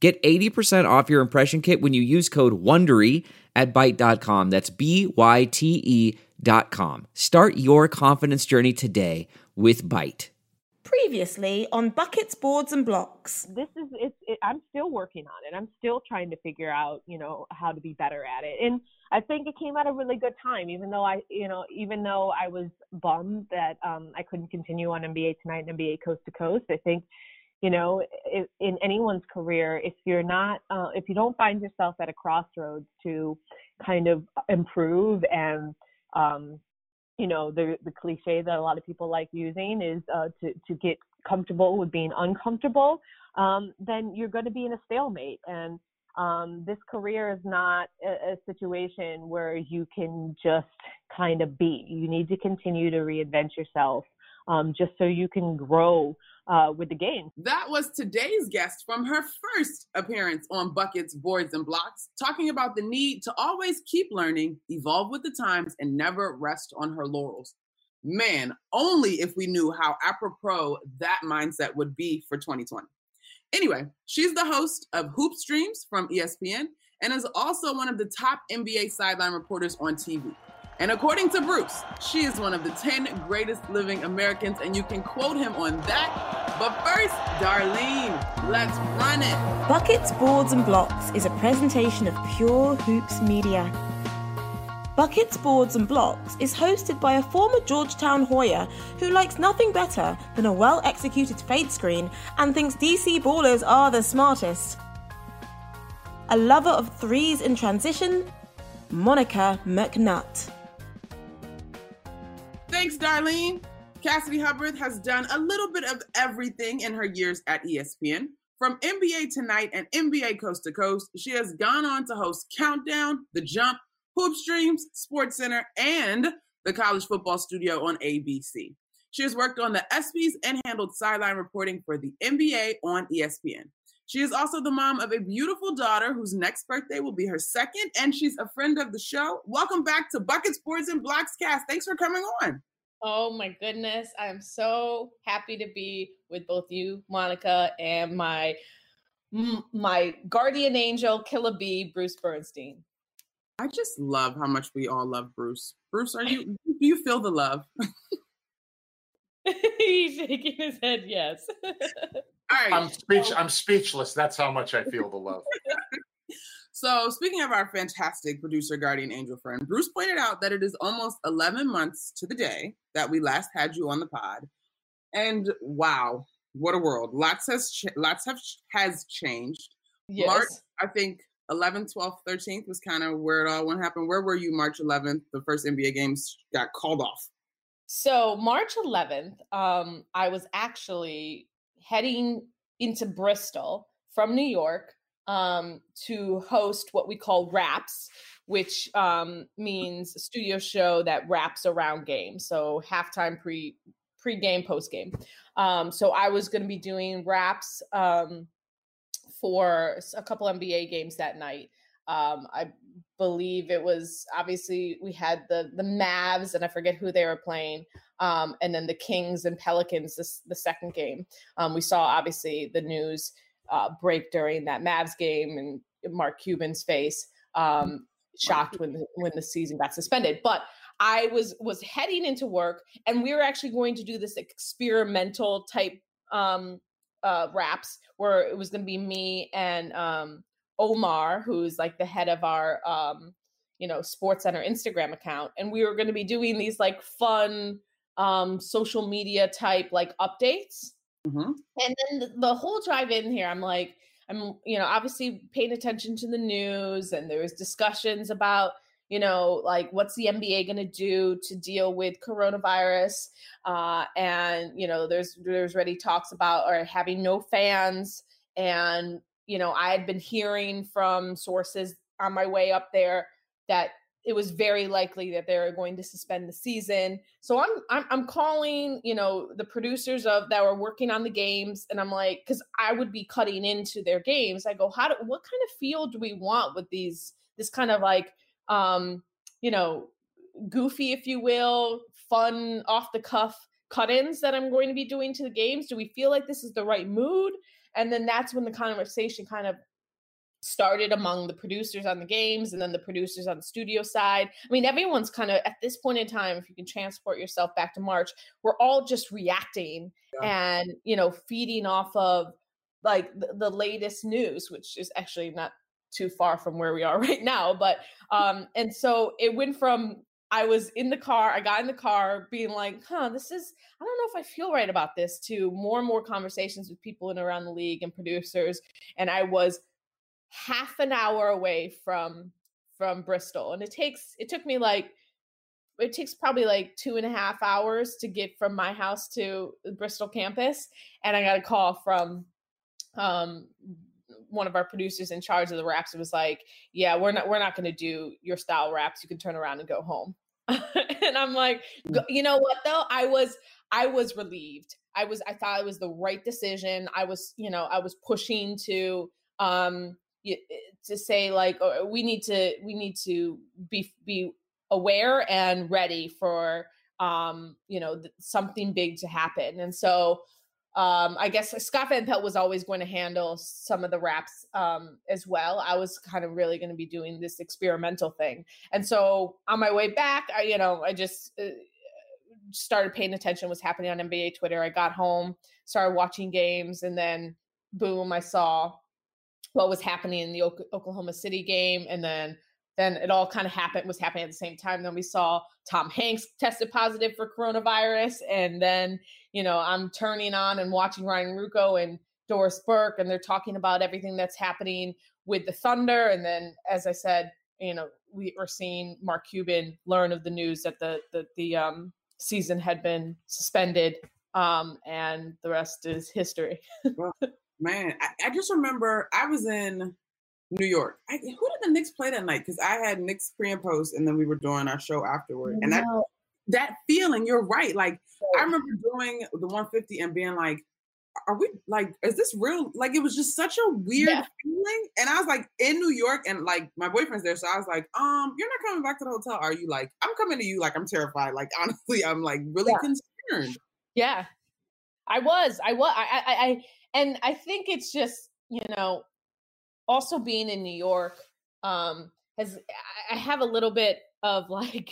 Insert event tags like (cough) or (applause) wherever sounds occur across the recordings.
Get 80% off your impression kit when you use code WONDERY at Byte.com. That's B-Y-T-E dot com. Start your confidence journey today with Byte. Previously on Buckets, Boards and Blocks. This is it's it, I'm still working on it. I'm still trying to figure out, you know, how to be better at it. And I think it came at a really good time, even though I, you know, even though I was bummed that um, I couldn't continue on NBA Tonight and NBA Coast to Coast. I think you know if, in anyone's career if you're not uh, if you don't find yourself at a crossroads to kind of improve and um, you know the the cliche that a lot of people like using is uh, to to get comfortable with being uncomfortable um, then you're going to be in a stalemate. And um, this career is not a, a situation where you can just kind of be. You need to continue to reinvent yourself um, just so you can grow uh, with the game. That was today's guest from her first appearance on Buckets, Boards, and Blocks, talking about the need to always keep learning, evolve with the times, and never rest on her laurels. Man, only if we knew how apropos that mindset would be for 2020. Anyway, she's the host of Hoop Streams from ESPN and is also one of the top NBA sideline reporters on TV. And according to Bruce, she is one of the 10 greatest living Americans, and you can quote him on that. But first, Darlene, let's run it. Buckets, Boards, and Blocks is a presentation of Pure Hoops Media. Buckets, Boards, and Blocks is hosted by a former Georgetown Hoya who likes nothing better than a well executed fade screen and thinks DC ballers are the smartest. A lover of threes in transition, Monica McNutt. Thanks, Darlene. Cassidy Hubbarth has done a little bit of everything in her years at ESPN. From NBA Tonight and NBA Coast to Coast, she has gone on to host Countdown, The Jump, Hoop Streams, SportsCenter, and the College Football Studio on ABC. She has worked on the ESPYs and handled sideline reporting for the NBA on ESPN. She is also the mom of a beautiful daughter whose next birthday will be her second, and she's a friend of the show. Welcome back to Buckets, Boards, and Blocks Cast. Thanks for coming on. Oh my goodness. I'm so happy to be with both you, Monica, and my my guardian angel, Killer B, Bruce Bernstein. I just love how much we all love Bruce. Bruce, are (laughs) you do you feel the love? (laughs) He's shaking his head, yes. all right. I'm (laughs) speech I'm speechless. That's how much I feel the love. So, speaking of our fantastic producer, guardian angel friend, Bruce pointed out that it is almost 11 months to the day that we last had you on the pod. And wow, what a world. Lots has ch- lots have has changed. Yes. March, I think 11th, 12th, 13th was kind of where it all went happen. Where were you March 11th? The first NBA games got called off. So, March 11th, um, I was actually heading into Bristol from New York um, to host what we call wraps, which um, means studio show that wraps around games. So halftime, pre pre-game, post-game. Um, so I was going to be doing wraps um, for a couple NBA games that night. Um, I believe it was obviously we had the the Mavs and I forget who they were playing, um, and then the Kings and Pelicans this the second game. Um, we saw obviously the news uh, break during that Mavs game and Mark Cuban's face, um, shocked when the, when the season got suspended. But I was was heading into work, and we were actually going to do this experimental type um, uh, wraps where it was going to be me and um, Omar, who's like the head of our um, you know SportsCenter Instagram account, and we were going to be doing these like fun um, social media type like updates Mm-hmm. and then the, the whole drive in here, I'm like, I'm, you know, obviously paying attention to the news, and there was discussions about, you know, like what's the NBA going to do to deal with coronavirus, uh, and you know, there's there's already talks about or having no fans, and you know, I had been hearing from sources on my way up there that it was very likely that they were going to suspend the season. So I'm I'm, I'm calling, you know, the producers of that were working on the games, and I'm like, because I would be cutting into their games. I go, how do what kind of feel do we want with these? This kind of like, um, you know, goofy, if you will, fun, off the cuff cut-ins that I'm going to be doing to the games. Do we feel like this is the right mood? And then that's when the conversation kind of started among the producers on the games and then the producers on the studio side. I mean, everyone's kind of at this point in time, if you can transport yourself back to March, we're all just reacting yeah. and, you know, feeding off of like the, the, latest news, which is actually not too far from where we are (laughs) right now. But, um, and so it went from, I was in the car, I got in the car being like, huh, this is, I don't know if I feel right about this, to more and more conversations with people in around the league and producers. And I was half an hour away from from Bristol, and it takes it took me like it takes probably like two and a half hours to get from my house to the Bristol campus, and I got a call from um one of our producers in charge of the wraps it was like yeah we're not we're not going to do your style wraps you can turn around and go home. (laughs) And i'm like mm. you know what though? I was i was relieved. I was i thought it was the right decision. I was you know i was pushing to um to say like oh, we need to we need to be be aware and ready for um you know th- something big to happen. And so um i guess scott van pelt was always going to handle some of the wraps um as well. I was kind of really going to be doing this experimental thing. And so on my way back i you know i just uh, started paying attention what's happening on nba twitter. I got home started watching games and then boom i saw what was happening in the Oklahoma City game, and then then it all kind of happened was happening at the same time. Then we saw Tom Hanks tested positive for coronavirus, and then you know I'm turning on and watching Ryan Ruocco and Doris Burke, and they're talking about everything that's happening with the Thunder, and then as I said, you know we were seeing Mark Cuban learn of the news that the the the um, season had been suspended, um, and the rest is history. (laughs) Man, I, I, just remember I was in New York. I, who did the Knicks play that night? Because I had Knicks pre and post, and then we were doing our show afterward. And that that feeling, you're right. Like I remember doing the 150 and being like, "Are we like? Is this real?" Like it was just such a weird yeah. feeling. And I was like in New York, and like my boyfriend's there, so I was like, "Um, you're not coming back to the hotel, are you?" Like I'm coming to you. Like I'm terrified. Like (laughs) honestly, I'm like really yeah. concerned. Yeah, I was. I was. I. I. I and I think it's just you know also being in New York um has I have a little bit of (laughs) like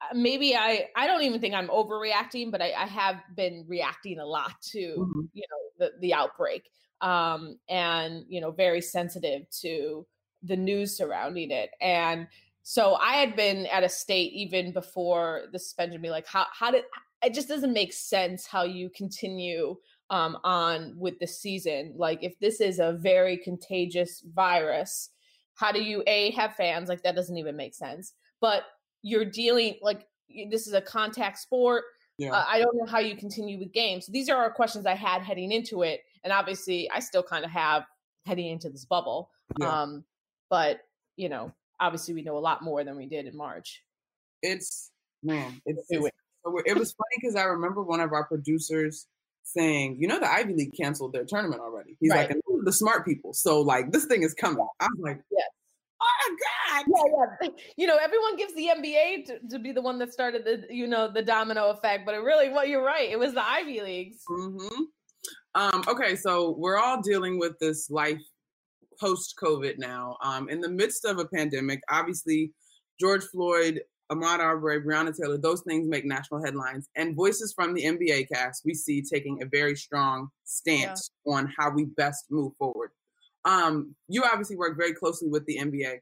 uh, maybe I I don't even think I'm overreacting, but I, I have been reacting a lot to mm-hmm. you know the the outbreak um and you know very sensitive to the news surrounding it and so I had been at a state even before the suspension be like how how did it just doesn't make sense how you continue um, on with the season. Like, if this is a very contagious virus, how do you a have fans? Like, that doesn't even make sense. But you're dealing like this is a contact sport. Yeah. Uh, I don't know how you continue with games. These are our questions I had heading into it, and obviously, I still kind of have heading into this bubble. Yeah. Um, but you know, obviously, we know a lot more than we did in March. It's man, it's, it's it was funny because I remember one of our producers saying, you know, the Ivy League canceled their tournament already. He's right. like, the smart people. So like this thing is coming. I'm like, yes. Oh my God. Yeah, yeah. (laughs) You know, everyone gives the NBA to, to, be the one that started the, you know, the domino effect, but it really, well, you're right. It was the Ivy Leagues. Mm-hmm. Um, okay, so we're all dealing with this life post COVID now. Um, in the midst of a pandemic, obviously, George Floyd Ahmaud Arbery, Breonna Taylor, those things make national headlines. And voices from the NBA cast we see taking a very strong stance yeah. on how we best move forward. Um, you obviously work very closely with the NBA.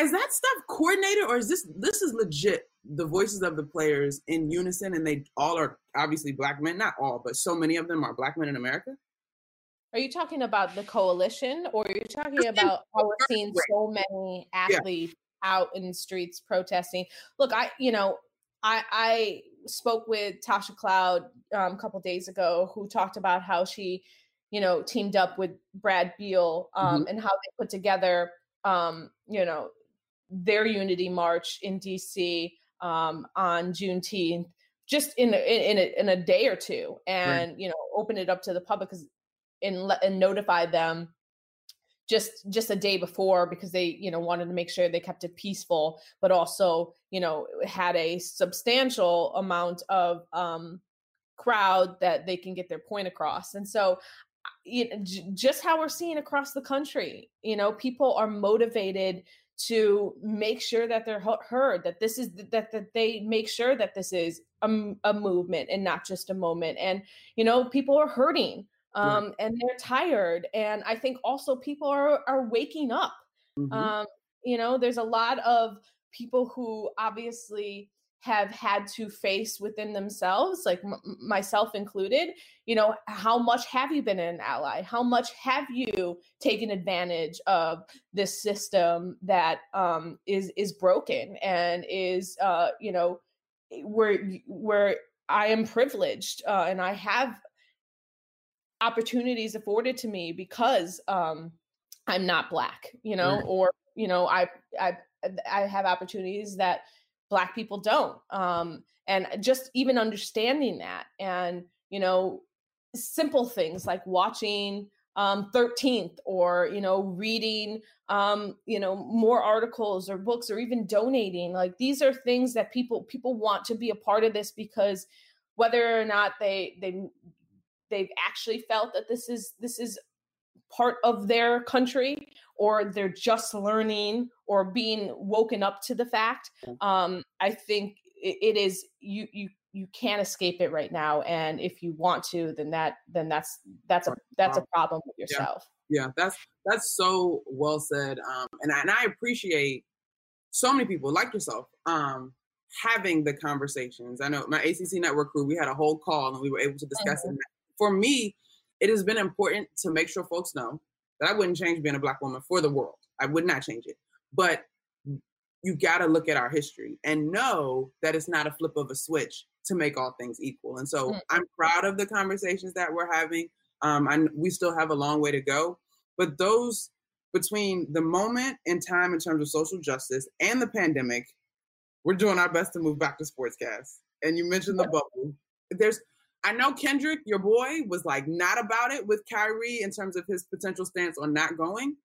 Is that stuff coordinated, or is this this is legit? The voices of the players in unison, and they all are obviously black men. Not all, but so many of them are black men in America. Are you talking about the coalition, or are you talking about how we're seeing so many athletes out in the streets protesting. Look, I, you know, I, I spoke with Tasha Cloud um, a couple days ago, who talked about how she you know, teamed up with Brad Beal um, mm-hmm. and how they put together, um, you know, their unity march in DC um, on Juneteenth, just in a, in a, in a day or two, and right. you know, open it up to the public and and notify them just just a day before because they you know wanted to make sure they kept it peaceful but also you know had a substantial amount of um crowd that they can get their point across. And so you know, just how we're seeing across the country you know people are motivated to make sure that they're heard that this is that that they make sure that this is a, a movement and not just a moment. And you know people are hurting um, right. and they're tired and i think also people are are waking up mm-hmm. um, you know there's a lot of people who obviously have had to face within themselves like m- myself included you know how much have you been an ally how much have you taken advantage of this system that um, is is broken and is uh, you know where where i am privileged uh, and i have opportunities afforded to me because um, i'm not black you know right. or you know i i i have opportunities that black people don't um, and just even understanding that and you know simple things like watching um, 13th or you know reading um, you know more articles or books or even donating like these are things that people people want to be a part of this because whether or not they they they've actually felt that this is this is part of their country or they're just learning or being woken up to the fact um, i think it, it is you you you can't escape it right now. And if you want to then that then that's that's a that's a problem with yourself. Yeah, yeah that's that's so well said um and I, and I appreciate so many people like yourself um having the conversations. I know my acc network crew we had a whole call and we were able to discuss mm-hmm. it for me it has been important to make sure folks know that I wouldn't change being a black woman for the world. I would not change it. But you got to look at our history and know that it's not a flip of a switch to make all things equal. And so mm. I'm proud of the conversations that we're having. Um, and we still have a long way to go. But those between the moment and time in terms of social justice and the pandemic, we're doing our best to move back to sportscast. And you mentioned the bubble. There's I know Kendrick, your boy, was like not about it with Kyrie in terms of his potential stance on not going.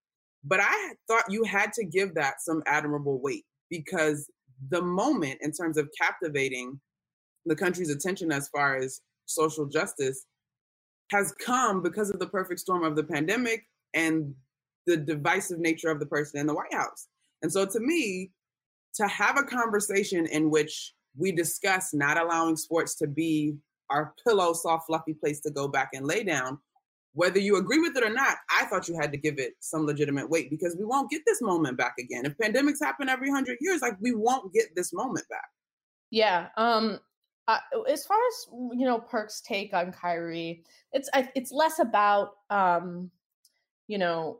But I thought you had to give that some admirable weight because the moment, in terms of captivating the country's attention as far as social justice, has come because of the perfect storm of the pandemic and the divisive nature of the person in the White House. And so to me, to have a conversation in which we discuss not allowing sports to be our pillow, soft, fluffy place to go back and lay down. Whether you agree with it or not, I thought you had to give it some legitimate weight because we won't get this moment back again. If pandemics happen every hundred years, like we won't get this moment back. Yeah. Um. Uh, as far as you know, Perk's take on Kyrie, it's it's less about um, you know,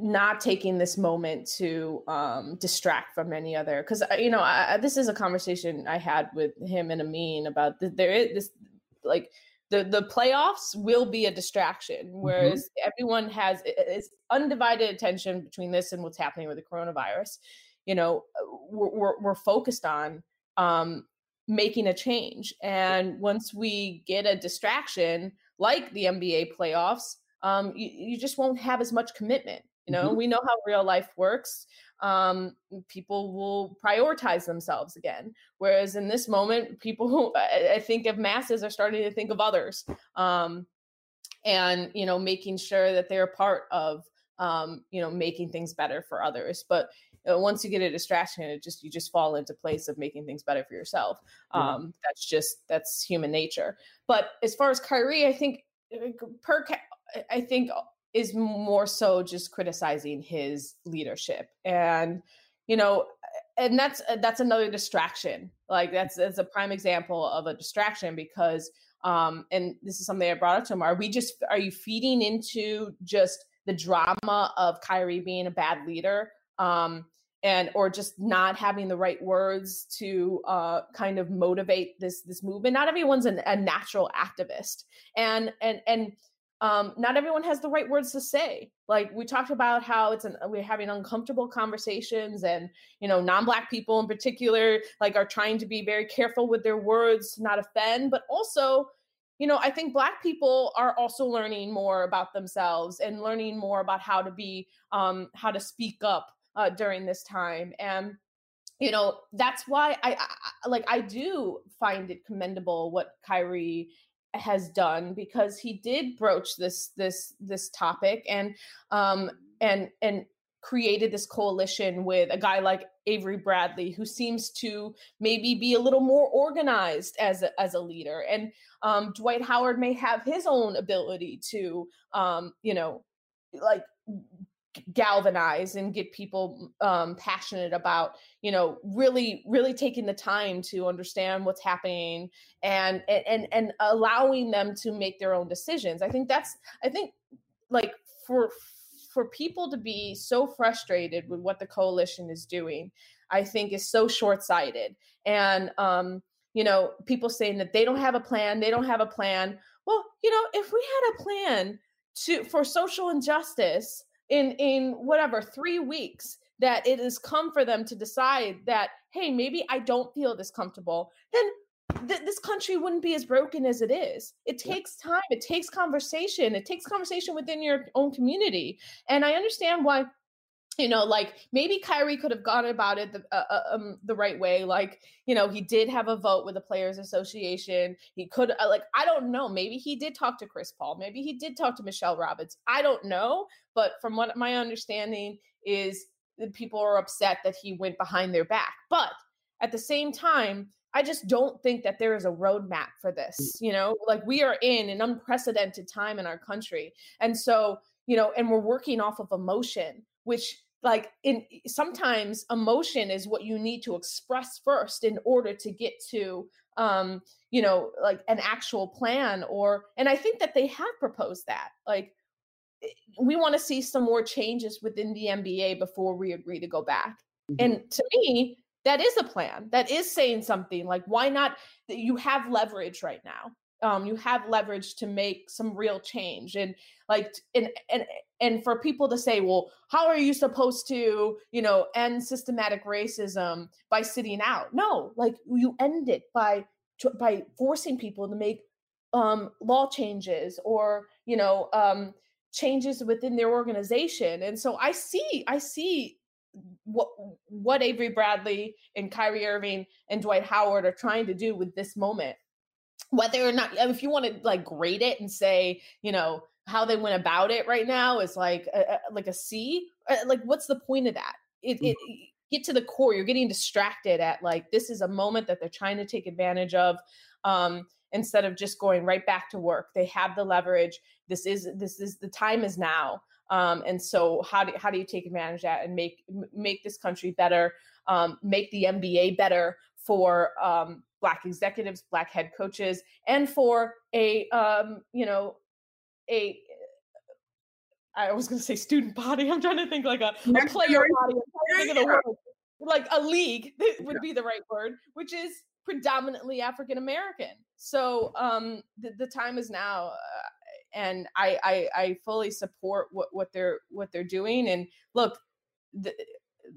not taking this moment to um, distract from any other because you know I, this is a conversation I had with him and Amin about the, there is this like the the playoffs will be a distraction mm-hmm. whereas mm-hmm. everyone has is undivided attention between this and what's happening with the coronavirus you know uh, we're, we're, we're focused on um, making a change and once we get a distraction like the NBA playoffs um, you, you just won't have as much commitment. You know, mm-hmm. we know how real life works. Um, people will prioritize themselves again. Whereas in this moment, people who (laughs) I, I think of masses are starting to think of others. Um, and, you know, making sure that they're part of, um, you know, making things better for others. But uh, once you get a distraction, it just, you just fall into place of making things better for yourself. Um, That's just, that's human nature. But as far as Kyrie, I think uh, per I think uh, is more so just criticizing his leadership and you know and that's uh, that's another distraction like that's that's a prime example of a distraction because um and this is something i brought up to him are we just are you feeding into just the drama of Kyrie being a bad leader um and or just not having the right words to uh, kind of motivate this this movement. Not everyone's an, a natural activist, and and and um, not everyone has the right words to say. Like we talked about how it's an we're having uncomfortable conversations, and you know, non-black people in particular, like are trying to be very careful with their words not offend, but also you know, I think Black people are also learning more about themselves and learning more about how to be, um, how to speak up uh, during this time. And, you know, that's why I, I like, I do find it commendable what Kyrie has done because he did broach this this this topic and um and and created this coalition with a guy like Avery Bradley, who seems to maybe be a little more organized as a, as a leader. And um, Dwight Howard may have his own ability to, um, you know, like galvanize and get people um, passionate about you know really really taking the time to understand what's happening and and and allowing them to make their own decisions i think that's i think like for for people to be so frustrated with what the coalition is doing, I think is so short sighted. And, um, you know, people saying that they don't have a plan, they don't have a plan. Well, you know, if we had a plan to for social injustice in in whatever three weeks that it has come for them to decide that hey maybe i don't feel this comfortable then th- this country wouldn't be as broken as it is. It takes time. It takes conversation. It takes conversation within your own community. And I understand why you know, like maybe Kyrie could have gone about it the, uh, uh, um, the right way. Like, you know, he did have a vote with the Players Association. He could, uh, like, I don't know. Maybe he did talk to Chris Paul. Maybe he did talk to Michelle Roberts. I don't know. But from what my understanding is, that people are upset that he went behind their back. But at the same time, I just don't think that there is a roadmap for mm. this. You know, like we are in an unprecedented time in our country. And so, you know, and we're working off of emotion, which like in sometimes emotion is what you need to express first in order to get to um you know like an actual plan or and i think that they have proposed that like we want to see some more changes within the nba before we agree to go back mm-hmm. and to me that is a plan that is saying something like why not you have leverage right now um, you have leverage to make some real change and like and and and for people to say well how are you supposed to you know end systematic racism by sitting out no like you end it by by forcing people to make um, law changes or you know um, changes within their organization and so i see i see what what Avery Bradley and Kyrie Irving and Dwight Howard are trying to do with this moment. Whether or not, if you want to like grade it and say, you know, how they went about it right now is like a, a like a C. Uh, like, what's the point of that? It, it get to the core. You're getting distracted at like this is a moment that they're trying to take advantage of. Um, instead of just going right back to work, they have the leverage. This is this is the time is now. Um, and so, how do how do you take advantage of that and make make this country better, um, make the nba better for um, Black executives, Black head coaches, and for a um, you know a I was going to say student body. I'm trying to think like a, a player body. I'm trying to think of the word. Like a league (laughs) would be the right word, which is predominantly African American. So um, the, the time is now. Uh, and I, I, I fully support what what they're what they're doing. And look, the,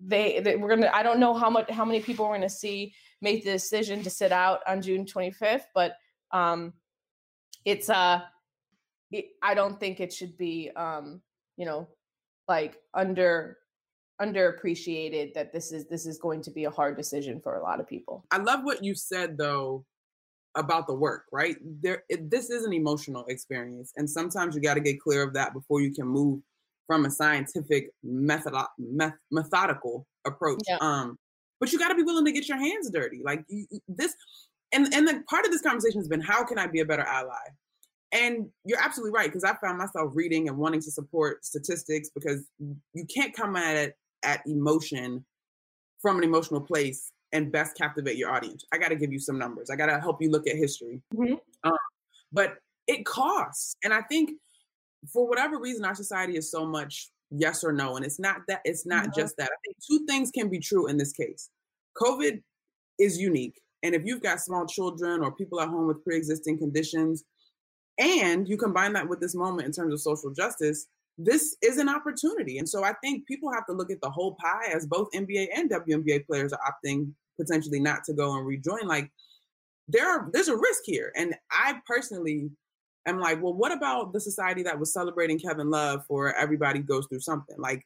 they, they, we're gonna. I don't know how much how many people we're gonna see make the decision to sit out on June 25th, but um, it's uh, it, I don't think it should be um, you know, like under underappreciated that this is this is going to be a hard decision for a lot of people. I love what you said though about the work, right? There, it, this is an emotional experience, and sometimes you got to get clear of that before you can move from a scientific method meth, methodical approach. Yeah. Um, but you got to be willing to get your hands dirty, like you, this. And and the part of this conversation has been how can I be a better ally? And you're absolutely right because I found myself reading and wanting to support statistics because you can't come at it at emotion from an emotional place and best captivate your audience. I got to give you some numbers. I got to help you look at history. Mm-hmm. Um, but it costs. And I think for whatever reason, our society is so much yes or no. And it's not that it's not Mhm. just that. I think two things can be true in this case. COVID is unique. And if you've got small children or people at home with pre-existing conditions, and you combine that with this moment in terms of social justice, this is an opportunity. And so I think people have to look at the whole pie as both NBA and WNBA players are opting potentially not to go and rejoin. Like there are there's a risk here. And I personally am like, well, what about the society that was celebrating Kevin Love for everybody goes through something? Like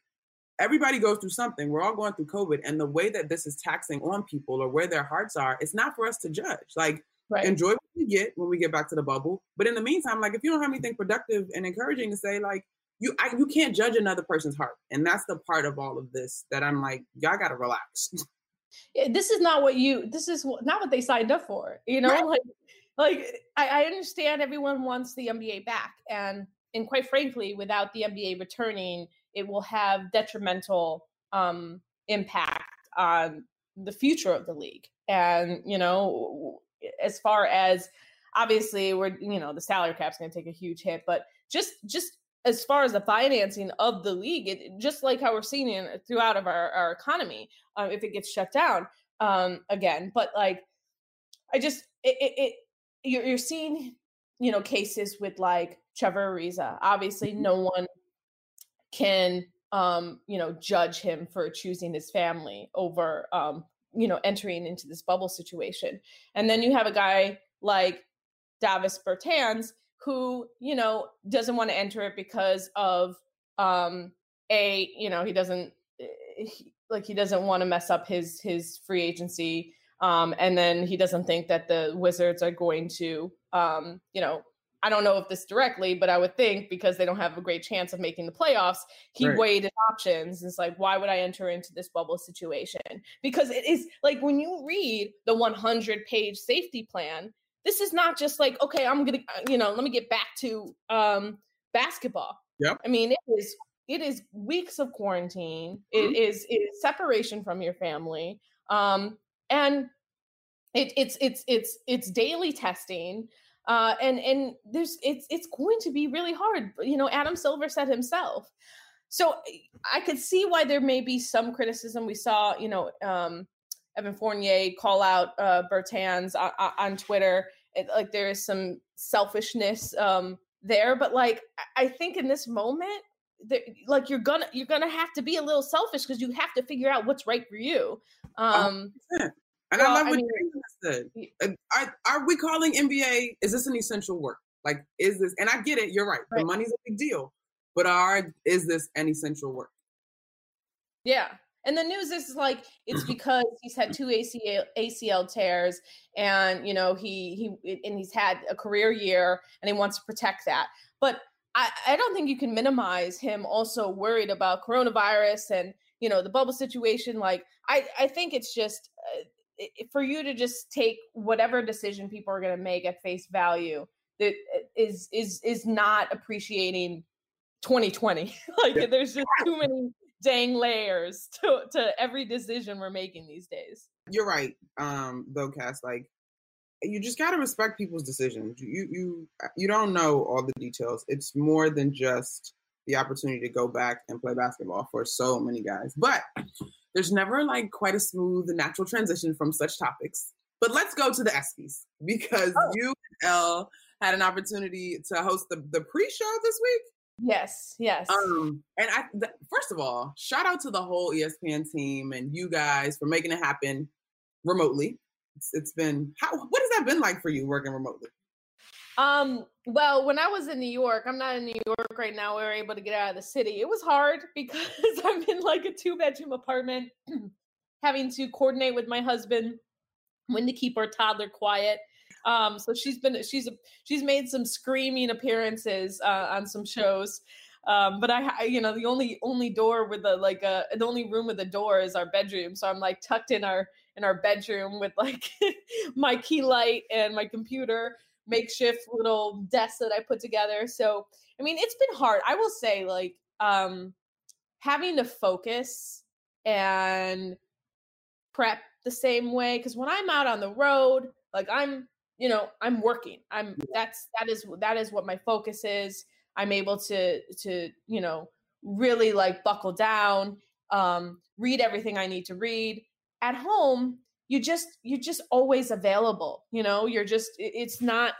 everybody goes through something. We're all going through COVID. And the way that this is taxing on people or where their hearts are, it's not for us to judge. Like Right. enjoy what we get when we get back to the bubble. But in the meantime, like if you don't have anything productive and encouraging to say, like you I, you can't judge another person's heart. And that's the part of all of this that I'm like, y'all gotta relax. (laughs) Yeah, this is not what you this is not what they signed up for you know Right. like like I, I understand everyone wants the nba back and and quite frankly without the nba returning it will have detrimental um impact on the future of the league and you know as far as obviously we're you know the salary cap's going to take a huge hit but just just as far as the financing of the league it, just like how we're seeing throughout of our, our economy um, if it gets shut down um, again. But like, I just it, it, it you're, you're seeing you know cases with like Trevor Ariza. Obviously, no one can um, you know judge him for choosing his family over um, you know entering into this bubble situation. And then you have a guy like Davis Bertans who you know doesn't want to enter it because of um, a you know he doesn't eh, he, like he doesn't want to mess up his his free agency um and then he doesn't think that the wizards are going to um you know i don't know if this directly but i would think because they don't have a great chance of making the playoffs he Right. weighed his options. It's like why would i enter into this bubble situation? Because it is like when you read the 100 page safety plan this is not just like okay i'm gonna uh, you know let me get back to um basketball. Yeah. i mean it is it is weeks of quarantine. It is it is separation from your family. Um and it, it's it's it's it's daily testing uh and and there's it's it's going to be really hard you know adam silver said himself. So i could see why there may be some criticism. We saw you know um evan fournier call out uh bertans on, on twitter it, like there is some selfishness um there but like I- think in this moment there, like you're gonna you're gonna have to be a little selfish because you have to figure out what's right for you um and Well, I love I what mean- you said. Are, are we calling NBA? Is this an essential work? Like, is this? And I get it. You're right. The money's a big deal, but are is this an essential work? Yeah. And the news is like it's (clears throat) because he's had two ACL ACL tears, and you know he he and he's had a career year, and he wants to protect that. But I I don't think you can minimize him also worried about coronavirus and you know the bubble situation. Like I I think it's just uh, for you to just take whatever decision people are going to make at face value that uh, is is is not appreciating 2020. (laughs) like Yeah. there's just too many dang layers to to every decision we're making these days. You're right. Um, though, Cass, like you just gotta respect people's decisions. You you you don't know all the details. It's more than just the opportunity to go back and play basketball for so many guys. But there's never like quite a smooth and natural transition from such topics. But let's go to the ESPYs because Oh. you and Elle had an opportunity to host the, the pre-show this week. Yes, yes. Um, and I th- first of all, shout out to the whole ESPN team and you guys for making it happen remotely. It's, it's been how what has that been like for you working remotely? Um, well, when I was in New York, I'm not in New York right now. We were able to get out of the city. It was hard (laughs) because I'm in like a two bedroom apartment, (clears throat) having to coordinate with my husband when to keep our toddler quiet. Um, so she's been she's she's made some screaming appearances uh, on some shows. Um, but I, I, you know, the only only door with the like uh, the only room with a door is our bedroom. So I'm like tucked in our in our bedroom with like (laughs) my key light and my computer makeshift little desk that I put together. So, I mean, it's been hard. I will say, like, um, having to focus and prep the same way. Because when I'm out on the road, like, I'm, you know, I'm working. I'm that's that is that is what my focus is. I'm able to to you know really like buckle down, um, read everything I need to read. At home, you just you're just always available. You know, you're just it's not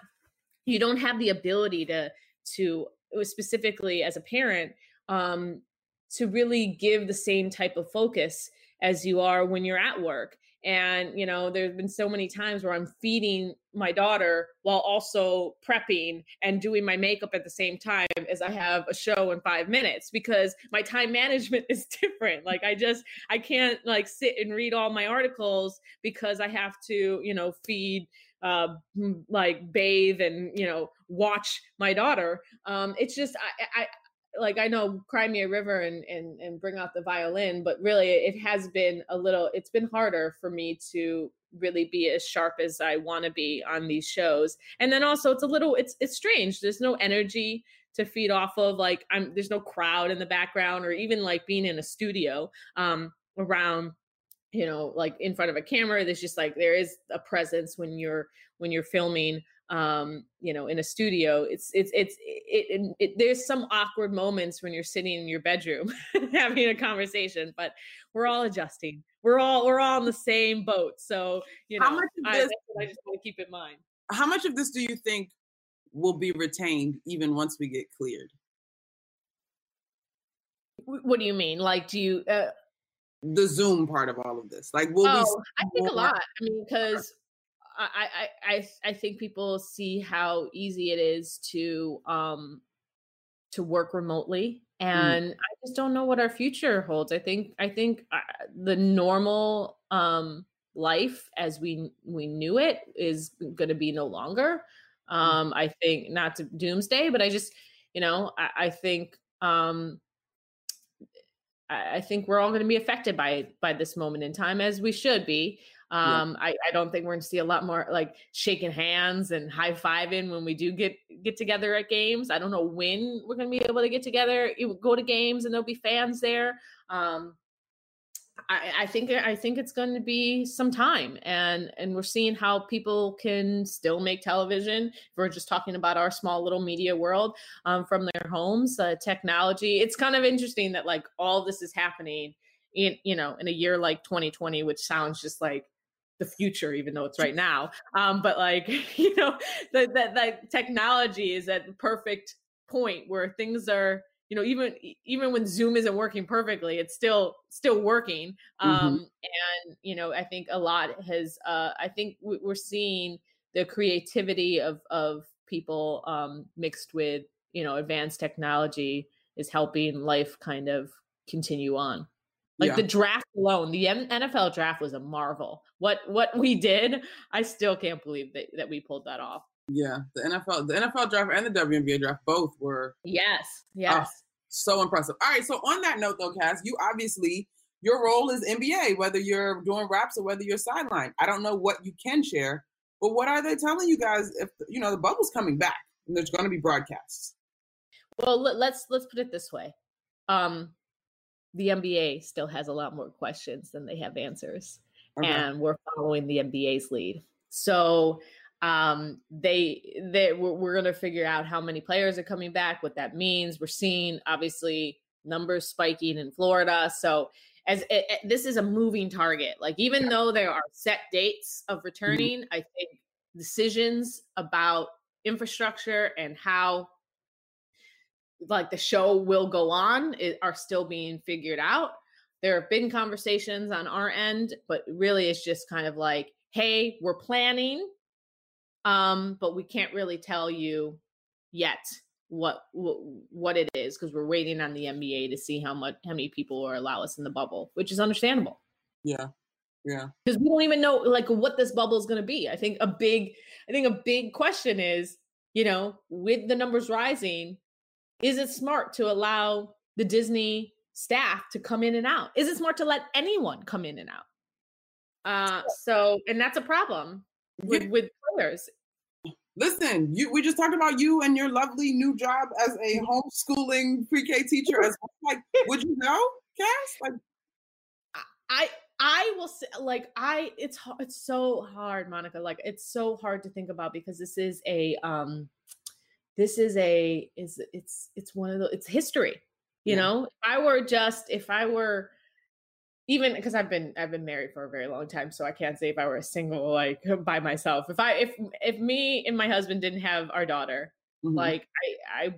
you don't have the ability to to specifically as a parent um, to really give the same type of focus as you are when you're at work and, you know, there's been so many times where I'm feeding my daughter while also prepping and doing my makeup at the same time as I have a show in five minutes because my time management (laughs) is different. Like I just, I can't like sit and read all my articles because I have to, you know, feed uh, like bathe and you know watch my daughter um it's just I, I like I know Cry Me a River and, and and bring out the violin, but really it has been a little it's been harder for me to really be as sharp as I want to be on these shows. And then also it's a little it's it's strange. There's no energy to feed off of like I'm there's no crowd in the background or even like being in a studio um around you know like in front of a camera there's just like there is a presence when you're when you're filming um you know in a studio it's it's it's it, it, it, there's some awkward moments when you're sitting in your bedroom (laughs) having a conversation but we're all adjusting. We're all we're all in the same boat so you know how much of this, I, I just want to keep in mind. How much of this do you think will be retained even once we get cleared? What do you mean? Like do you uh, the zoom part of all of this. Like will oh, we i think a lot. I mean because I, I I think people see how easy it is to um to work remotely mm. and mm. I just don't know what our future holds. I think I think uh, the normal um life as we we knew it is going to be no longer. Mm. Um I think not to doomsday, but I just you know, I, I think um I, I think we're all going to be affected by by this moment in time as we should be. Um, yeah. I, I don't think we're going to see a lot more like shaking hands and high fiving when we do get get together at games. I don't know when we're going to be able to get together, go to games, and there'll be fans there. Um, I, I, think I think it's going to be some time, and and we're seeing how people can still make television. If we're just talking about our small little media world um, from their homes, uh, technology. It's kind of interesting that like all this is happening in you know in a year like 2020, which sounds just like the future, even though it's right now. Um, but like, (laughs) you know, that technology is at the perfect point where things are, you know, even even when Zoom isn't working perfectly, it's still still working. Mm-hmm. Um, mm-hmm. and you know, I think a lot has. Uh, I think we're seeing the creativity of of people um, mixed with you know advanced technology is helping life kind of continue on. Like yeah. the draft alone, the NFL draft was a marvel. What what we (laughs) did, I still can't believe that, that we pulled that off. Yeah, the NFL, the NFL draft and the WNBA draft both were yes, uh, yes, uh, so impressive. All right, so on that note, though, Cass, you obviously your role is NBA, whether you're doing wraps or whether you're sideline. I don't know what you can share, but what are they telling you guys if you know the bubble's coming back and there's going to be broadcasts? Well, let's let's put it this way. Um, the NBA still has a lot more questions than they have answers. Okay. And we're following the NBA's lead. So um, they they we're, we're going to figure out how many players are coming back, what that means. We're seeing obviously numbers spiking in Florida. So as it, it, this is a moving target. Like even though there are set dates of mm-hmm. returning, mm-hmm. I think decisions about infrastructure and how like the show will go on it, are still being figured out. There have been conversations on our end, but really it's just kind of like, hey, we're planning, um, but we can't really tell you yet what what, what it is because we're waiting on the NBA to see how much how many people are allow us in the bubble, which is understandable. Yeah. Yeah. Because we don't even know like what this bubble is going to be. I think a big I think a big question is, you know, with the numbers rising, is it smart to allow the Disney staff to come in and out? Is it smart to let anyone come in and out? Uh, so, and that's a problem with, with players. Listen, you we just talked about you and your lovely new job as a mm-hmm. homeschooling pre-K teacher as well. Like, (laughs) would you know, Cass? Like I I will say like I it's it's so hard, Monica. Like it's so hard to think about because this is a um this is a is it's it's one of the it's history You Yeah. know, if I were just if I were even because I've been I've been married for a very long time, so I can't say if I were a single like (laughs) by myself. If I if if me and my husband didn't have our daughter, Mhm. like I I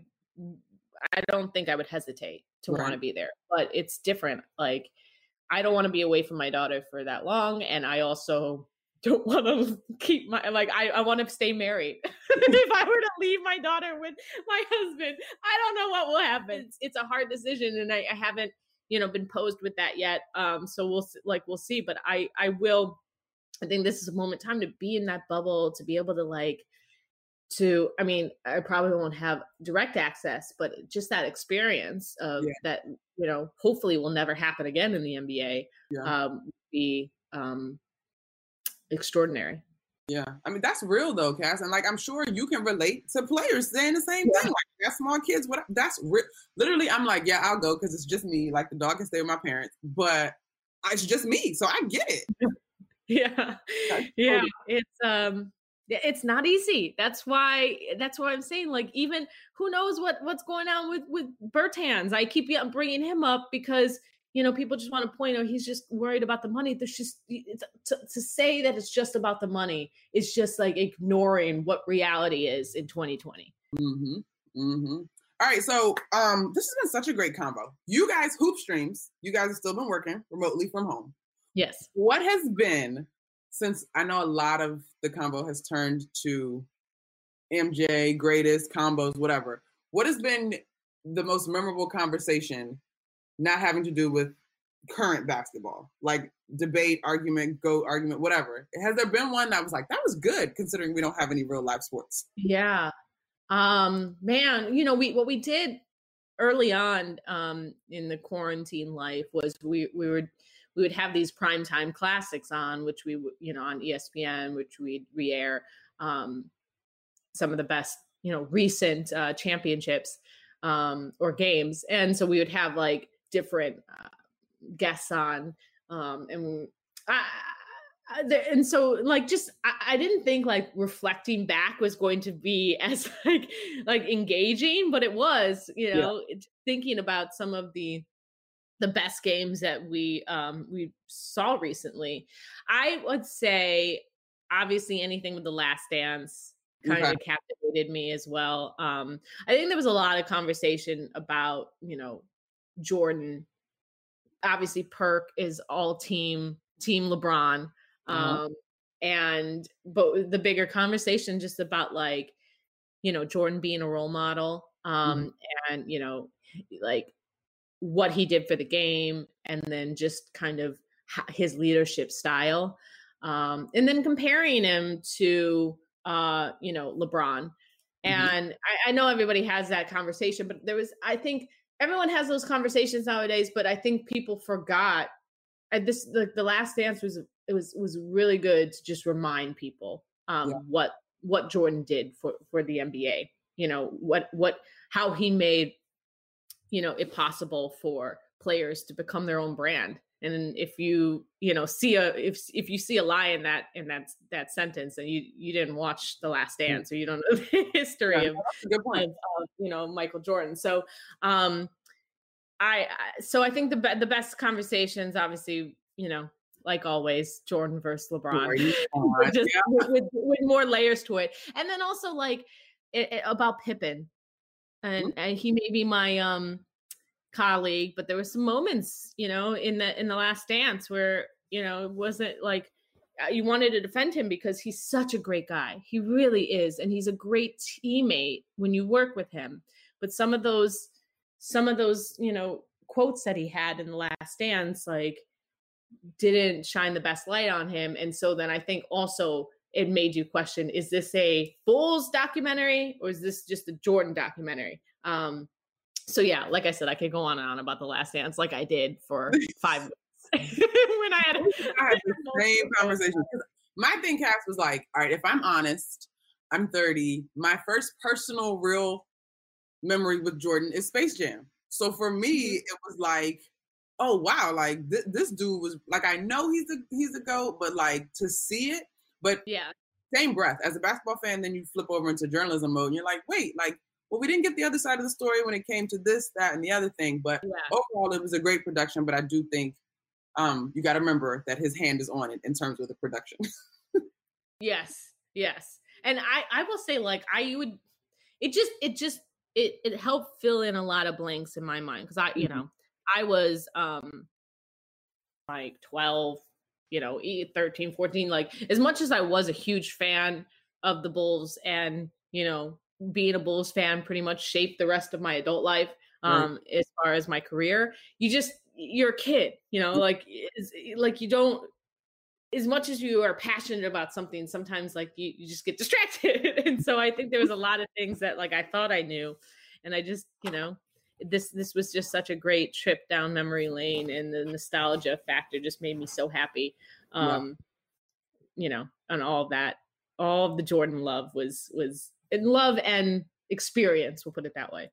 I don't think I would hesitate to want to be there. But it's different. Like I don't want to be away from my daughter for that long, and I also don't want to (laughs) keep my like I, I want to stay married. (laughs) if I were to leave my daughter with my husband, I don't know what will happen. It's, it's a hard decision, and I, I haven't you know been posed with that yet. Um, so we'll like we'll see. But I I will. I think this is a moment in time to be in that bubble to be able to like to i mean i probably won't have direct access but just that experience of Yeah. that you know hopefully will never happen again in the nba Yeah. um be um extraordinary Yeah, I mean that's real though, Cass, and like I'm sure you can relate to players saying the same thing. Like got small kids, what? That's real. Literally, I'm like, yeah, I'll go because it's just me. Like the dog can stay with my parents, but it's just me, so I get it. (laughs) yeah yeah totally- it's um it's not easy that's why that's why i'm saying like even who knows what what's going on with with bertans i keep bringing him up because you know people just want to point out he's just worried about the money there's just it's, to, to say that it's just about the money is just like ignoring what reality is in 2020 Mm-hmm. Mm-hmm. All right, so um, this has been such a great combo. You guys hoop streams. You guys have still been working remotely from home. yes What has been since I know a lot of the combo has turned to MJ greatest combos, whatever. What has been the most memorable conversation not having to do with current basketball, like debate, argument, go argument, whatever? Has there been one that was like that was good considering we don't have any real live sports? Yeah. Um man, you know, we what we did early on um in the quarantine life was we we would we would have these primetime classics on which we you know on ESPN which we'd re-air um some of the best, you know, recent uh championships um or games. And so we would have like different uh, guests on um and I, and so like just I, I didn't think like reflecting back was going to be (laughs) as like like engaging but it was you know it- thinking about some of the the best games that we um we saw recently i would say obviously anything with the last dance kind Okay. of captivated me as well um i think there was a lot of conversation about you know jordan obviously perk is all team team lebron Uh-huh. um and but the bigger conversation just about like you know jordan being a role model um and you know like what he did for the game and then just kind of his leadership style um and then comparing him to uh you know lebron. And I, I know everybody has that conversation but there was i think everyone has those conversations nowadays but i think people forgot and this the, the last dance was it was was really good to just remind people um Yeah. what what jordan did for for the nba you know what what how he made you know it possible for players to become their own brand and if you you know see a if if you see a lie in that in that that sentence and you you didn't watch the last dance or you don't know (laughs) the history Yeah, of good point. of, of you know Michael Jordan. So um I so I think the be- the best conversations obviously, you know, like always Jordan versus LeBron. (laughs) Just Yeah. with, with, with more layers to it. And then also like it, it- about Pippen. And and he may be my um colleague, but there were some moments, you know, in the in the last dance where, you know, it wasn't like uh, you wanted to defend him because he's such a great guy. He really is and he's a great teammate when you work with him. But some of those some of those, you know, quotes that he had in the last dance like didn't shine the best light on him and so then I think also it made you question is this a Bulls documentary or is this just a Jordan documentary? Um so yeah, like I said, I could go on and on about the last dance like I did for (laughs) five minutes (laughs) when I had I had the (laughs) same conversation. My thing, Cass, was like, all right, if I'm honest, I'm 30. My first personal real memory with Jordan is Space Jam. So for me, Mm-hmm. it was like, oh wow, like th- this dude was like, I know he's a he's a goat, but like to see it, but Yeah. same breath as a basketball fan, then you flip over into journalism mode, and you're like, wait, like, well, we didn't get the other side of the story when it came to this, that, and the other thing. But Yeah. overall, it was a great production. But I do think um, you got to remember that his hand is on it in terms of the production. Yes, yes. And I I will say like I would it just it just it it helped fill in a lot of blanks in my mind cuz I you Mhm. know, I was um like 12, you know, e- 13, 14 like as much as I was a huge fan of the Bulls and, you know, being a Bulls fan pretty much shaped the rest of my adult life Right. um as far as my career. You just you're a kid, you know, like like you don't as much as you are passionate about something, sometimes like you, you just get (laughs) distracted. and so I think there was a lot of things that like I thought I knew. And I just, you know, this this was just such a great trip down memory lane and the nostalgia factor just made me so happy. Yeah. Um, you know, and all that. All of the Jordan love was was in love and experience, we'll put it that way.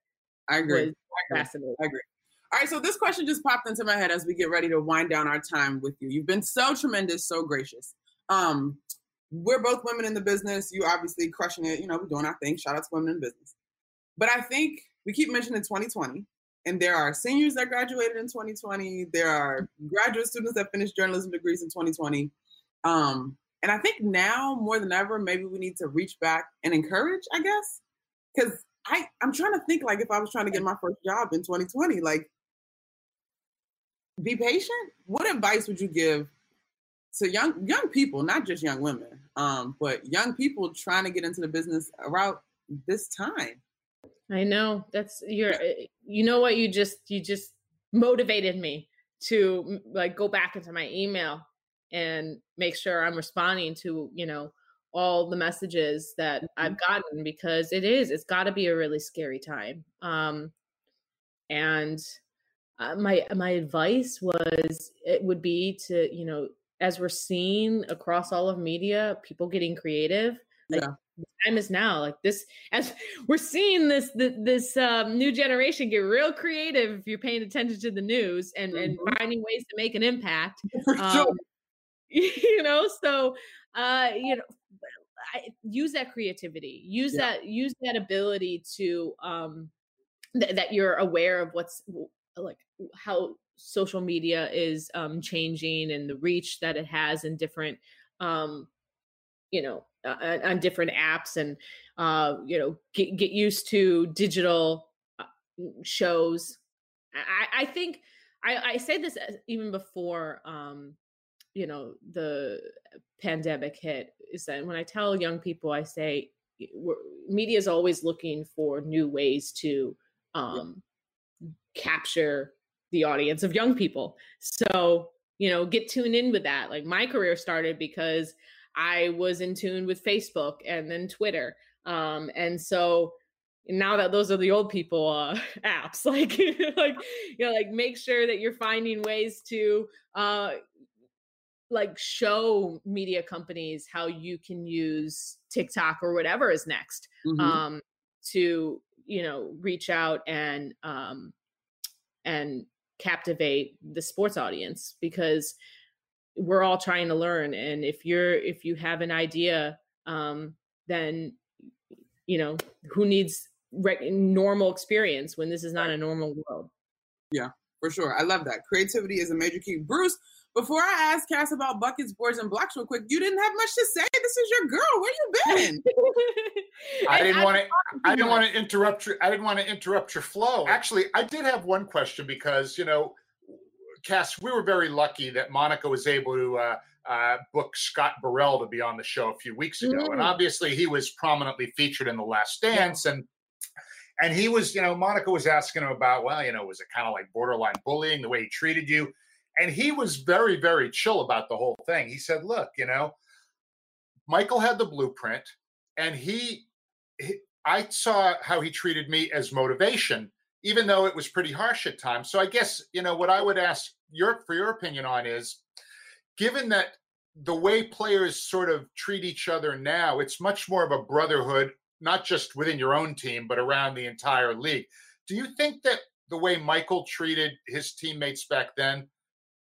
I agree. I agree. fascinating. I agree. All right, so this question just popped into my head as we get ready to wind down our time with you. You've been so tremendous, so gracious. Um, we're both women in the business. You obviously crushing it. You know, we're doing our thing. Shout out to women in business. But I think we keep mentioning 2020, and there are seniors that graduated in 2020. There are graduate students that finished journalism degrees in 2020. Um, and I think now more than ever, maybe we need to reach back and encourage. I guess because I I'm trying to think like if I was trying to get my first job in 2020, like be patient. What advice would you give to young young people, not just young women, um, but young people trying to get into the business around this time? I know that's you're eh, you know what you just you just motivated me to like go back into my email and make sure I'm responding to, you know, all the messages that I've gotten because it is it's got to be a really scary time. Um and uh, my my advice was it would be to, you know, as we're seeing across all of media, people getting creative, like Yeah. time is now. Like this (laughs) as we're seeing this th- this um, new generation get real creative if you're paying attention to the news and and Mhm. finding ways to make an impact (laughs) For sure. (laughs) you know so uh you know I, use that creativity use Yeah. that use that ability to um th- that you're aware of what's like how social media is um changing and the reach that it has in different um you know uh, on- on different apps and uh you know get, get used to digital uh, shows i i think i i say this as- even before um you know the pandemic hit is that when i tell young people i say media is always looking for new ways to um capture the audience of young people. So you know get tuned in with that. Like my career started because i was in tune with facebook and then twitter um and so now that those are the old people uh (laughs) apps (laughs) like like you know like make sure that you're finding ways to uh like show media companies how you can use TikTok or whatever is next Mhm. um to you know reach out and um and captivate the sports audience because we're all trying to learn and if you're if you have an idea um then you know who needs reg- normal experience when this is not a normal world yeah For sure. I love that. Creativity is a major key. Bruce, before I ask Cass about buckets, boards, and blocks real quick, you didn't have much to say. This is your girl. Where you been? (laughs) I didn't want to. I didn't want to interrupt your. I didn't want to interrupt your flow. Actually, I did have one question because you know, Cass, we were very lucky that Monica was able to uh, uh, book Scott Burrell to be on the show a few weeks ago, and Mm. obviously he was prominently featured in The Last Dance, and and he was, you know, Monica was asking him about, well, you know, was it kind of like borderline bullying the way he treated you? And he was very, very chill about the whole thing. He said, look, you know, Michael had the blueprint, and he, he I saw how he treated me as motivation, even though it was pretty harsh at times. So I guess, you know, what I would ask your for your opinion on is given that the way players sort of treat each other now, it's much more of a brotherhood, not just within your own team, but around the entire league. Do you think that the way Michael treated his teammates back then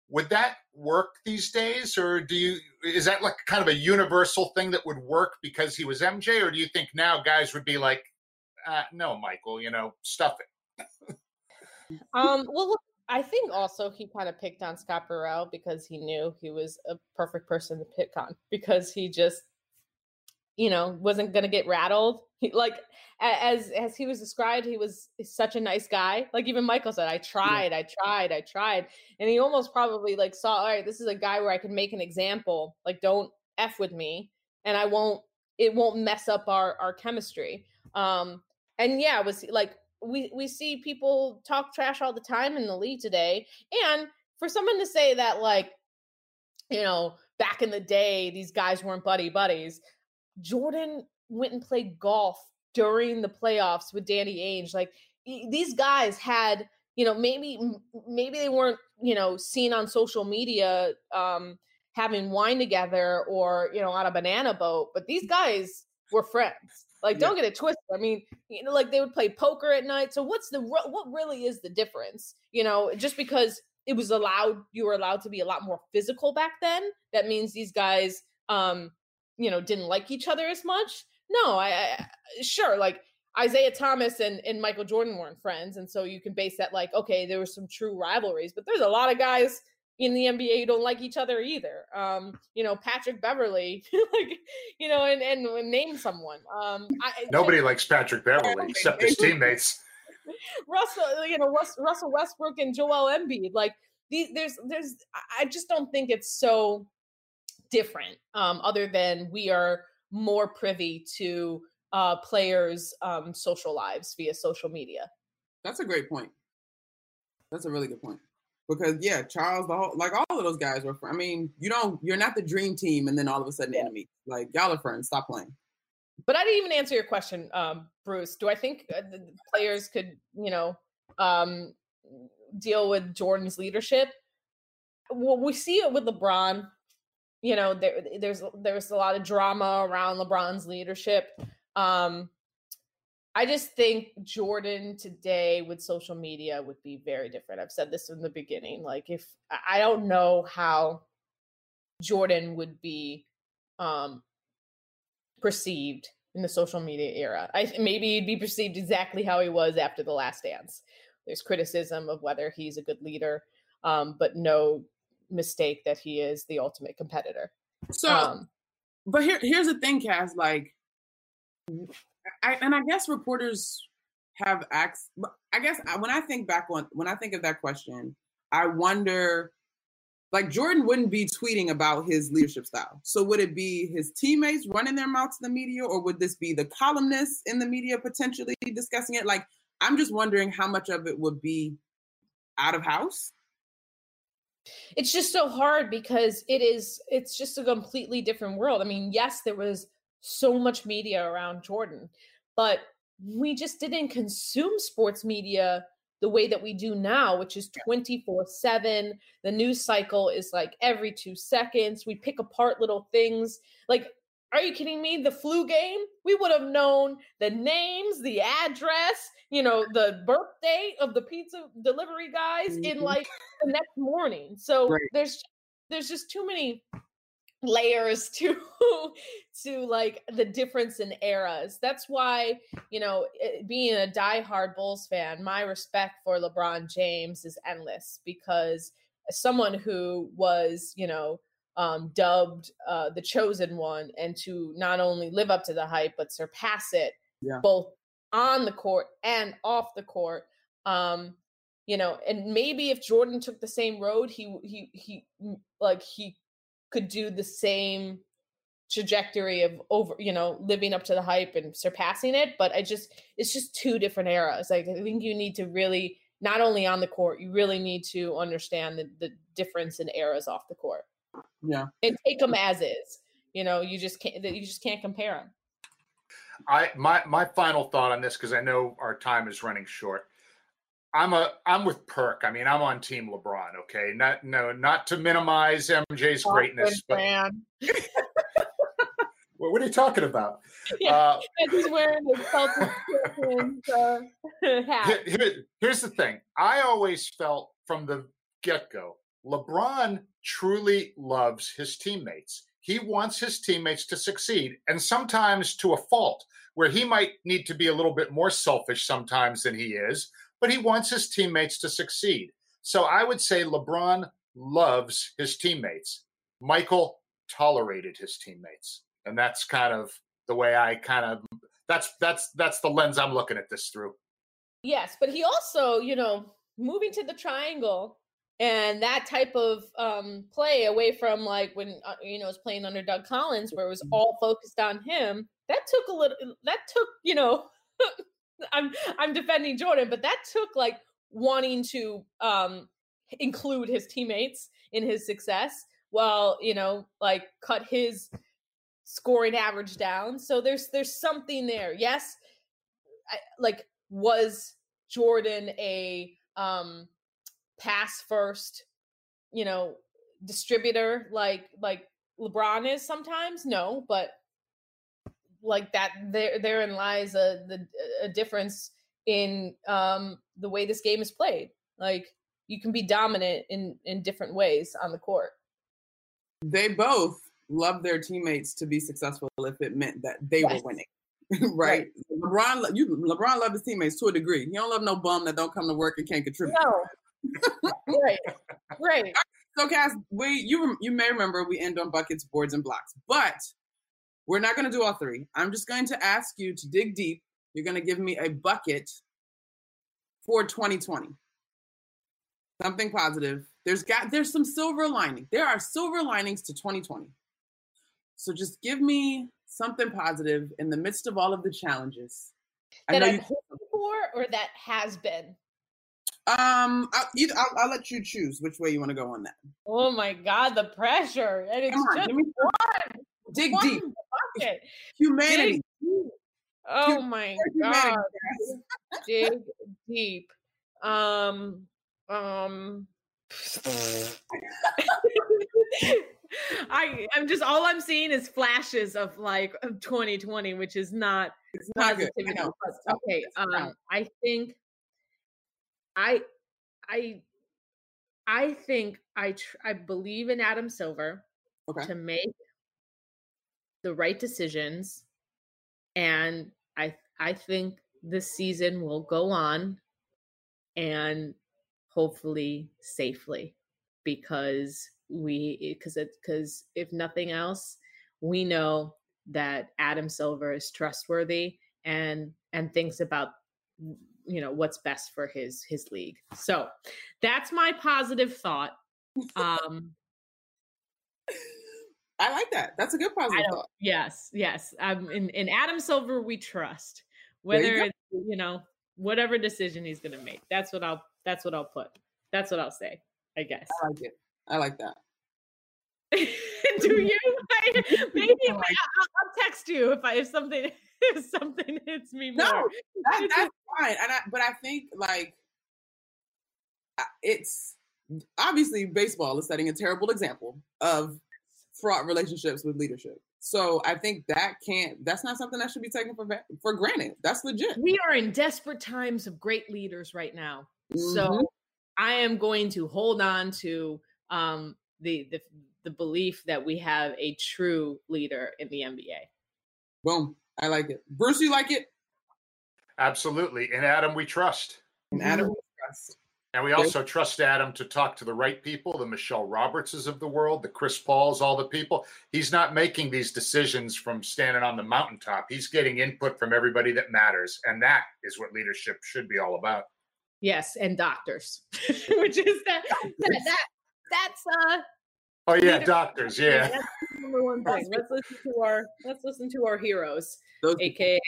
would that work these days or do you is that like kind of a universal thing that would work because he was MJ or do you think now guys would be like uh, no, Michael, you know, stuff it. (laughs) um, well, look, I think also he kind of picked on Scott Burrell because he knew he was a perfect person to pick on because he just, you know, wasn't going to get rattled. He, like as as he was described, he was such a nice guy. Like even Michael said, I tried, yeah. I tried, I tried, and he almost probably like saw, all right, this is a guy where I can make an example. Like don't f with me, and I won't. It won't mess up our our chemistry. Um, and yeah, was like we we see people talk trash all the time in the league today and for someone to say that like you know back in the day these guys weren't buddy buddies jordan went and played golf during the playoffs with danny ainge like these guys had you know maybe maybe they weren't you know seen on social media um having wine together or you know on a banana boat but these guys were friends like, yeah. don't get it twisted. I mean, you know, like they would play poker at night. So what's the what really is the difference? You know, just because it was allowed, you were allowed to be a lot more physical back then. That means these guys, um, you know, didn't like each other as much. No, I, I sure like Isiah Thomas and, and Michael Jordan weren't friends. And so you can base that like, okay, there were some true rivalries, but there's a lot of guys in the NBA who don't like each other either. Um, you know, Patrick Beverley, (laughs) like, you know, and, and name someone. Um, I, Nobody likes Patrick Beverley except his teammates. Russell, you know, Russell Westbrook and Joel Embiid. Like, these, there's, there's, I just don't think it's so different. Um, other than we are more privy to uh, players' um, social lives via social media. That's a great point. That's a really good point because yeah, Charles, the whole like all of those guys were. I mean, you don't, you're not the dream team, and then all of a sudden yeah. enemy. Like y'all are friends. Stop playing. But I didn't even answer your question, um, Bruce. Do I think uh, the players could, you know, um, deal with Jordan's leadership? Well, we see it with LeBron. You know, there, there's there's a lot of drama around LeBron's leadership. Um, I just think Jordan today with social media would be very different. I've said this from the beginning. Like if I don't know how Jordan would be um perceived in the social media era. I maybe he'd be perceived exactly how he was after the last dance. There's criticism of whether he's a good leader, um, but no mistake that he is the ultimate competitor. So, um, but here, here's the thing, Cass. Like, I, and I guess reporters have asked. I guess when I think back on when I think of that question, I wonder. Like Jordan wouldn't be tweeting about his leadership style. So would it be his teammates running their mouths to the media, or would this be the columnists in the media potentially discussing it? Like I'm just wondering how much of it would be out of house it's just so hard because it is it's just a completely different world i mean yes there was so much media around Jordan, but we just didn't consume sports media the way that we do now, which is 24 7. The news cycle is like every two seconds. We pick apart little things. Like, are you kidding me? The flu game, we would have known the names, the address, you know, the birthday of the pizza delivery guys mm-hmm. in like the next morning. So right. there's there's just too many layers (laughs) to to like the difference in eras. That's why, you know, it, being a diehard Bulls fan, my respect for LeBron James is endless because someone who was, you know, um, dubbed uh, the chosen one and to not only live up to the hype but surpass it yeah. both on the court and off the court. Um you know and maybe if jordan took the same road he he he like he could do the same trajectory of over you know living up to the hype and surpassing it but i just it's just two different eras. Like i think you need to really not only on the court you really need to understand the, the difference in eras off the court yeah and take them as is you know you just can't you just can't compare them i my my final thought on this because i know our time is running short I'm a I'm with Perk. I mean, I'm on Team LeBron. Okay, not no, not to minimize MJ's greatness, but (laughs) what are you talking about? (laughs) Yeah, uh, he's wearing his Celtics uh, hat. Here, here's the thing. I always felt from the get go, LeBron truly loves his teammates. he wants his teammates to succeed, and sometimes to a fault, where he might need to be a little bit more selfish sometimes than he is, but he wants his teammates to succeed. So I would say LeBron loves his teammates. Michael tolerated his teammates. And that's kind of the way I kind of that's that's that's the lens I'm looking at this through. Yes, but he also, you know, moving to the triangle and that type of um, play away from like when uh, you know was playing under Doug Collins, where it was mm-hmm. all focused on him. That took a little. That took you know. (laughs) I'm I'm defending Jordan, but that took like wanting to um, include his teammates in his success, while you know like cut his scoring average down. So there's there's something there. Yes, I, like was Jordan a um pass first, you know, distributor like like LeBron is sometimes. No, but like that there therein lies a the a difference in um the way this game is played. Like you can be dominant in in different ways on the court. They both love their teammates to be successful if it meant that they yes. were winning. (laughs) right? right? LeBron, you LeBron loved his teammates to a degree. He don't love no bum that don't come to work and can't contribute. No, right, right. So, Cass, we you you may remember we end on buckets, boards, and blocks, but we're not going to do all three. I'm just going to ask you to dig deep. You're going to give me a bucket for 2020. Something positive. There's got there's some silver lining. There are silver linings to 2020. So just give me something positive in the midst of all of the challenges. That I'm hoping for, or that has been. Um, I'll, I'll, I'll, let you choose which way you want to go on that. Oh my God, the pressure! And it's on, just one. Dig one deep. Bucket. Humanity. Dig. Oh my God. Dig deep. Um. Um. (laughs) I I'm just all I'm seeing is flashes of like of 2020, which is not it's not positivity. Good. Okay. Um. I think I I I think I tr- I believe in Adam Silver okay. to make the right decisions and I I think this season will go on and hopefully safely because we eh, because it because if nothing else we know that Adam Silver is trustworthy and and thinks about you know what's best for his his league. So that's my positive thought um i like that. That's a good positive thought. Yes yes. Um in in adam silver we trust. Whether you it's you know whatever decision he's gonna make. That's what i'll that's what i'll put. That's what i'll say i guess. i like it. I like that (laughs) do you I, (laughs) (laughs) maybe I, will text you if i if something if something hits me more. No, that, that's fine. And I, but I think like it's obviously baseball is setting a terrible example of fraught relationships with leadership. So I think that can't. That's not something that should be taken for for granted. That's legit. We are in desperate times of great leaders right now. Mm-hmm. So I am going to hold on to um, the the the belief that we have a true leader in the NBA. Boom. I like it. Bruce, you like it? Absolutely. And Adam, we trust. And Adam, we trust. And we also trust Adam to talk to the right people, the Michele Robertses of the world, the Chris Pauls, all the people. He's not making these decisions from standing on the mountaintop. He's getting input from everybody that matters. And that is what leadership should be all about. Yes, and doctors, (laughs) which is that, that, that that's uh Oh yeah, doctors. Yeah. That's number one thing. Let's listen to our let's listen to our heroes, Those aka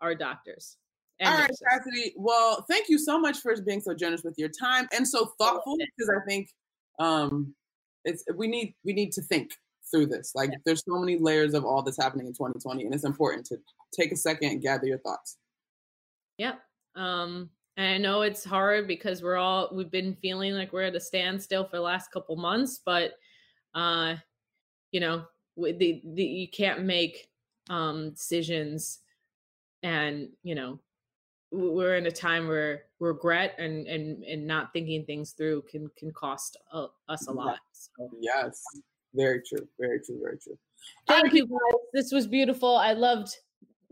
our doctors. All right, Cassidy. Well, thank you so much for being so generous with your time and so thoughtful because I think um it's we need we need to think through this. Like yeah. there's so many layers of all that's happening in 2020 and it's important to take a second and gather your thoughts. Yep. Um and I know it's hard because we're all we've been feeling like we're at a standstill for the last couple months, but uh, you know, the, the you can't make um, decisions, and you know, we're in a time where regret and and and not thinking things through can can cost uh, us a lot. So. Yes. Very true. Very true. Very true. Thank you guys. This was beautiful. I loved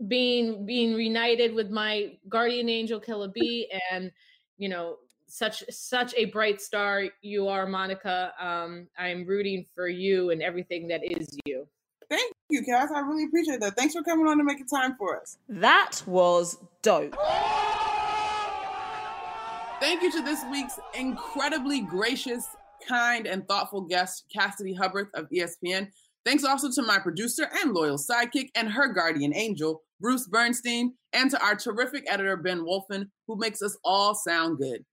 being being reunited with my guardian angel Killer B and you know such such a bright star you are Monica. Um I'm rooting for you and everything that is you. Thank you, Cass. I really appreciate that. Thanks for coming on to make time for us. That was dope. Thank you to this week's incredibly gracious, kind, and thoughtful guest, Cassidy Hubbarth of ESPN. Thanks also to my producer and loyal sidekick and her guardian angel, Bruce Bernstein, and to our terrific editor, Ben Wolfen, who makes us all sound good.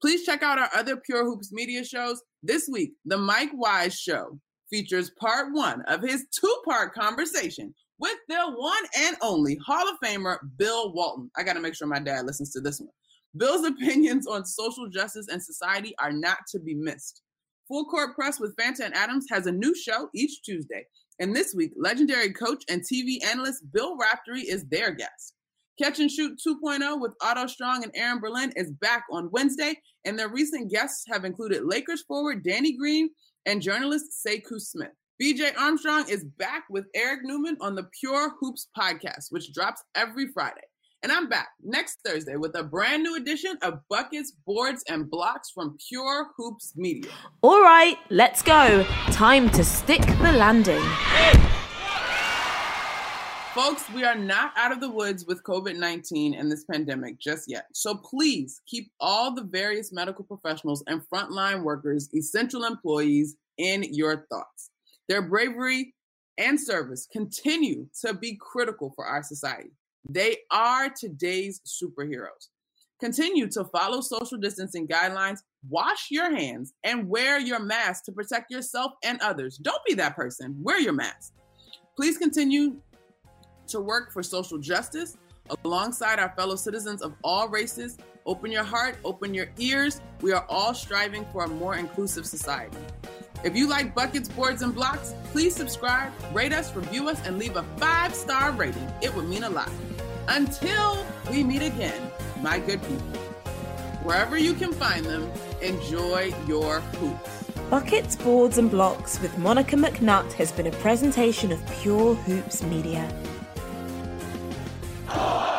Please check out our other Pure Hoops media shows. This week, The Mike Wise Show features part one of his two part conversation with the one and only Hall of Famer Bill Walton. I got to make sure my dad listens to this one. Bill's (laughs) opinions on social justice and society are not to be missed. Full Court Press with Fanta and Adams has a new show each Tuesday. And this week, legendary coach and TV analyst Bill Raftery is their guest. Catch and Shoot 2.0 with Otto Strong and Aaron Berlin is back on Wednesday, and their recent guests have included Lakers forward Danny Green and journalist Sekou Smith. BJ Armstrong is back with Eric Newman on the Pure Hoops podcast, which drops every Friday. And I'm back next Thursday with a brand new edition of Buckets, Boards, and Blocks from Pure Hoops Media. All right, let's go. Time to stick the landing. Folks, we are not out of the woods with COVID 19 and this pandemic just yet. So please keep all the various medical professionals and frontline workers, essential employees, in your thoughts. Their bravery and service continue to be critical for our society. They are today's superheroes. Continue to follow social distancing guidelines, wash your hands, and wear your mask to protect yourself and others. Don't be that person. Wear your mask. Please continue to work for social justice alongside our fellow citizens of all races. Open your heart, open your ears. We are all striving for a more inclusive society. If you like buckets, boards, and blocks, please subscribe, rate us, review us, and leave a five star rating. It would mean a lot. Until we meet again, my good people, wherever you can find them, enjoy your hoops. Buckets, Boards and Blocks with Monica McNutt has been a presentation of Pure Hoops Media. Oh!